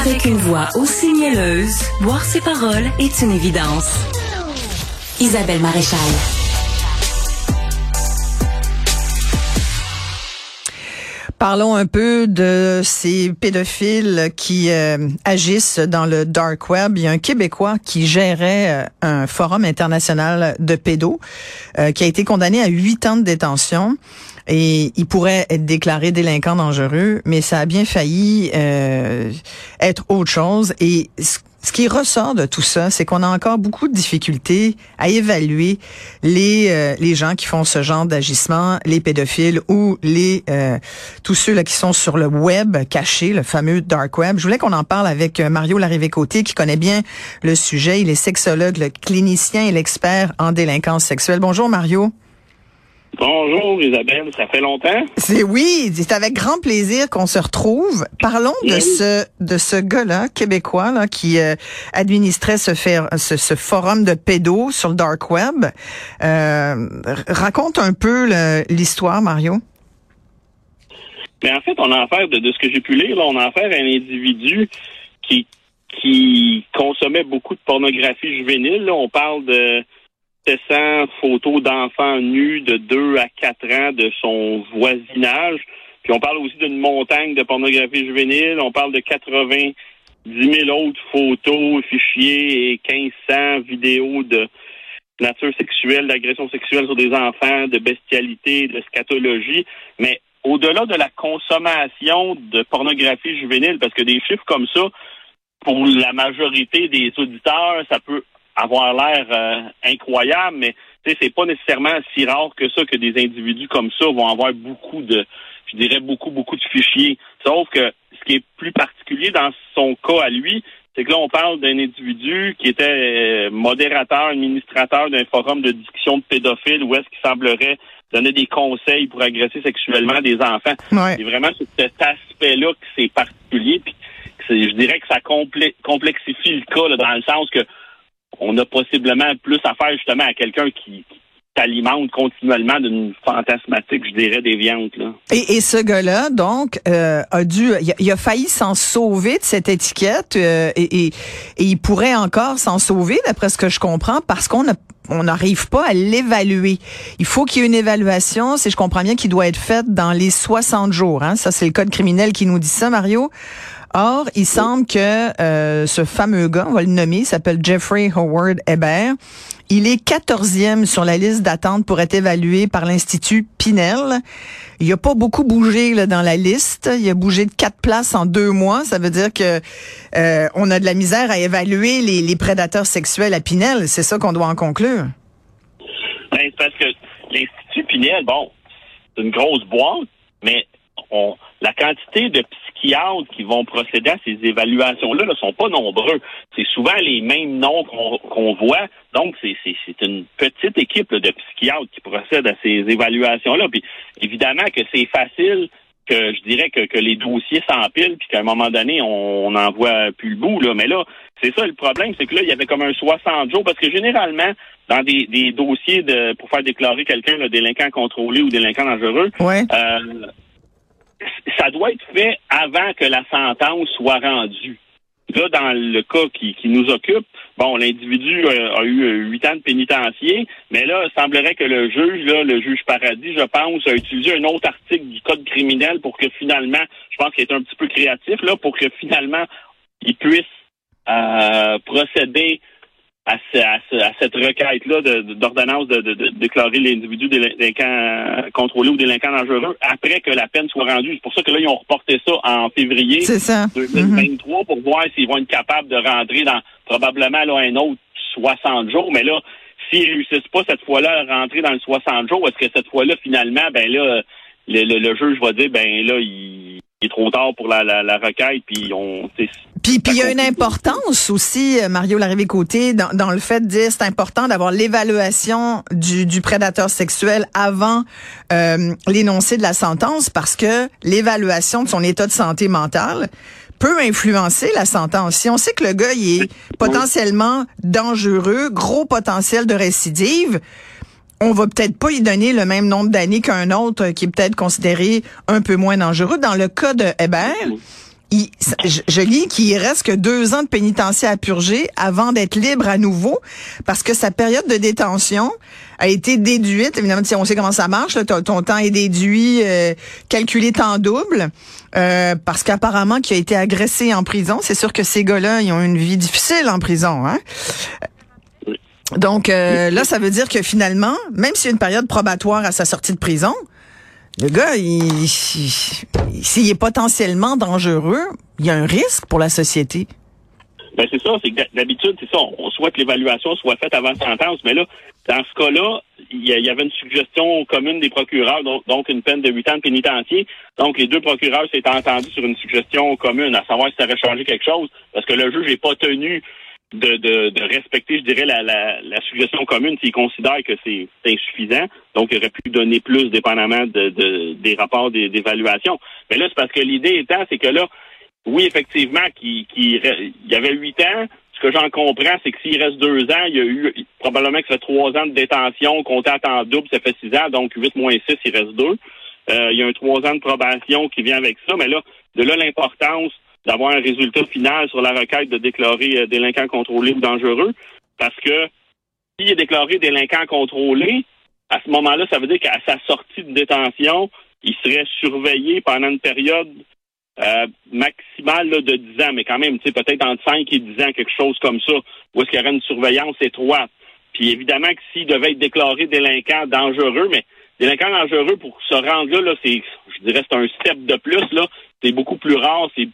Avec une voix aussi mielleuse, boire ses paroles est une évidence. Isabelle Maréchal. Parlons un peu de ces pédophiles qui euh, agissent dans le dark web. Il y a un Québécois qui gérait euh, un forum international de pédos euh, qui a été condamné à huit ans de détention et il pourrait être déclaré délinquant dangereux, mais ça a bien failli être autre chose. Et ce qui ressort de tout ça, c'est qu'on a encore beaucoup de difficultés à évaluer les euh, les gens qui font ce genre d'agissement, les pédophiles ou les euh, tous ceux là qui sont sur le web caché, le fameux dark web. Je voulais qu'on en parle avec euh, Mario Larrivé-Côté qui connaît bien le sujet. Il est sexologue, le clinicien et l'expert en délinquance sexuelle. Bonjour Mario. Bonjour Isabelle, ça fait longtemps? C'est oui, c'est avec grand plaisir qu'on se retrouve. Parlons de ce de ce gars-là québécois là qui euh, administrait ce, ce, forum de pédos sur le dark web. Euh, raconte un peu l'histoire, Mario. Mais en fait, on a affaire de, de ce que j'ai pu lire, là, on a affaire à un individu qui qui consommait beaucoup de pornographie juvénile. Là, on parle de 700 photos d'enfants nus de 2 à 4 ans de son voisinage. Puis on parle aussi d'une montagne de pornographie juvénile. On parle de 90 000 autres photos, fichiers et 1500 vidéos de nature sexuelle, d'agression sexuelle sur des enfants, de bestialité, de scatologie. Mais au-delà de la consommation de pornographie juvénile, parce que des chiffres comme ça, pour la majorité des auditeurs, ça peut avoir l'air euh, incroyable, mais c'est pas nécessairement si rare que ça que des individus comme ça vont avoir beaucoup de, je dirais beaucoup, beaucoup de fichiers. Sauf que ce qui est plus particulier dans son cas à lui, c'est que là, on parle d'un individu qui était euh, modérateur, administrateur d'un forum de discussion de pédophiles où est-ce qu'il semblerait donner des conseils pour agresser sexuellement des enfants. C'est vraiment cet aspect-là que c'est particulier. Puis je dirais que ça complexifie le cas dans le sens que on a possiblement plus affaire justement à quelqu'un qui, s'alimente continuellement d'une fantasmatique, je dirais, déviante. Là. Et, et ce gars-là, donc, euh, a dû, il a, failli s'en sauver de cette étiquette euh, et, et, il pourrait encore s'en sauver, d'après ce que je comprends, parce qu'on a on n'arrive pas à l'évaluer. Il faut qu'il y ait une évaluation, si je comprends bien, qui doit être faite dans les 60 jours. Hein? Ça, c'est le code criminel qui nous dit ça, Mario. Or, il semble que euh, ce fameux gars, on va le nommer, s'appelle Jeffrey Howard Hebert. Il est quatorzième sur la liste d'attente pour être évalué par l'Institut Pinel. Il a pas beaucoup bougé dans la liste. Il a bougé de quatre places en deux mois. Ça veut dire que euh, on a de la misère à évaluer les, les prédateurs sexuels à Pinel. C'est ça qu'on doit en conclure. Ben, parce que l'Institut Pinel, bon, c'est une grosse boîte, mais on, la quantité de psychiatres qui vont procéder à ces évaluations-là ne sont pas nombreux. C'est souvent les mêmes noms qu'on voit. Donc, c'est une petite équipe de psychiatres qui procèdent à ces évaluations-là. Puis, évidemment que c'est facile que je dirais que, que les dossiers s'empilent puis qu'à un moment donné, on n'en voit plus le bout. Là. Mais là, c'est ça le problème, c'est que là, il y avait comme un 60 jours, parce que généralement, dans des, des dossiers de pour faire déclarer quelqu'un délinquant contrôlé ou délinquant dangereux, ouais. euh, ça doit être fait avant que la sentence soit rendue. Là, dans le cas qui, nous occupe, bon, l'individu euh, a, eu euh, huit ans de pénitencier, mais là, il semblerait que le juge, là, le juge Paradis, je pense, a utilisé un autre article du code criminel pour que finalement, je pense qu'il est un petit peu créatif, là, pour que finalement, il puisse euh, procéder à, cette requête-là d'ordonnance de, de, déclarer l'individu délinquant contrôlé ou délinquant dangereux après que la peine soit rendue. C'est pour ça que là, ils ont reporté ça en février 2023 pour voir s'ils vont être capables de rentrer dans probablement là, un autre 60 jours. Mais là, s'ils réussissent pas cette fois-là à rentrer dans le 60 jours, est-ce que cette fois-là, finalement, ben là, le, le juge va dire, ben là, il il est trop tard pour la, la, la requête, puis on... Puis il y a une importance aussi, euh, Mario Larrivée-Côté, dans, dans, le fait de dire c'est important d'avoir l'évaluation du, du, prédateur sexuel avant euh, l'énoncé de la sentence, parce que l'évaluation de son état de santé mentale peut influencer la sentence. Si on sait que le gars il est potentiellement dangereux, gros potentiel de récidive, on va peut-être pas y donner le même nombre d'années qu'un autre qui est peut-être considéré un peu moins dangereux. Dans le cas de Hébert, je, lis qu'il reste que deux ans de pénitencier à purger avant d'être libre à nouveau, parce que sa période de détention a été déduite. Évidemment, on sait comment ça marche. ton, temps est déduit, euh, calculé en double, euh, parce qu'apparemment, qu'il a été agressé en prison. C'est sûr que ces gars-là, ils ont une vie difficile en prison. Hein? Donc euh, là, ça veut dire que finalement, même s'il y a une période probatoire à sa sortie de prison, le gars, s'il est potentiellement dangereux, il y a un risque pour la société. Ben c'est ça, c'est d'habitude, c'est ça, on souhaite que l'évaluation soit faite avant sentence, mais là, dans ce cas-là, il y, avait une suggestion commune des procureurs, donc, une peine de huit ans de pénitencier. Donc les deux procureurs s'étaient entendus sur une suggestion commune, à savoir si ça aurait changé quelque chose, parce que le juge n'est pas tenu de, de, de, respecter, je dirais, la, la, la suggestion commune s'il considère que c'est insuffisant. Donc, il aurait pu donner plus dépendamment de, de des rapports d'évaluation. Mais là, c'est parce que l'idée étant, c'est que là, oui, effectivement, qu'il y avait huit ans. Ce que j'en comprends, c'est que s'il reste deux ans, il y a eu probablement que ça fait trois ans de détention, compté à temps double, ça fait six ans, donc huit moins six, il reste deux. Euh, il y a un trois ans de probation qui vient avec ça, mais là, de là l'importance d'avoir un résultat final sur la requête de déclarer euh, délinquant contrôlé ou dangereux, parce que s'il est déclaré délinquant contrôlé, à ce moment-là, ça veut dire qu'à sa sortie de détention, il serait surveillé pendant une période euh, maximale de 10 ans, mais quand même, peut-être entre 5 et 10 ans, quelque chose comme ça, où est-ce qu'il y aurait une surveillance étroite. Puis évidemment que s'il devait être déclaré délinquant dangereux, mais délinquant dangereux pour se rendre là, là c'est, je dirais, c'est un step de plus, là. C'est beaucoup plus rare, c'est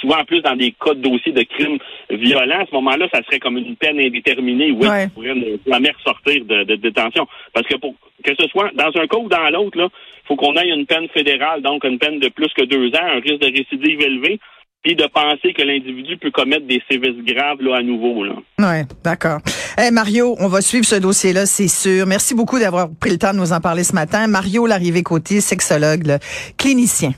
souvent plus dans des cas de dossiers de crimes violents. À ce moment-là, ça serait comme une peine indéterminée où ouais. pourrait ne jamais ressortir de, de, détention. Parce que pour que ce soit dans un cas ou dans l'autre, là, faut qu'on ait une peine fédérale, donc une peine de plus que deux ans, un risque de récidive élevé, puis de penser que l'individu peut commettre des sévices graves là à nouveau. Là. Ouais, d'accord. Hey, Mario, on va suivre ce dossier-là, c'est sûr. Merci beaucoup d'avoir pris le temps de nous en parler ce matin. Mario Larrivé-Côté, sexologue, clinicien.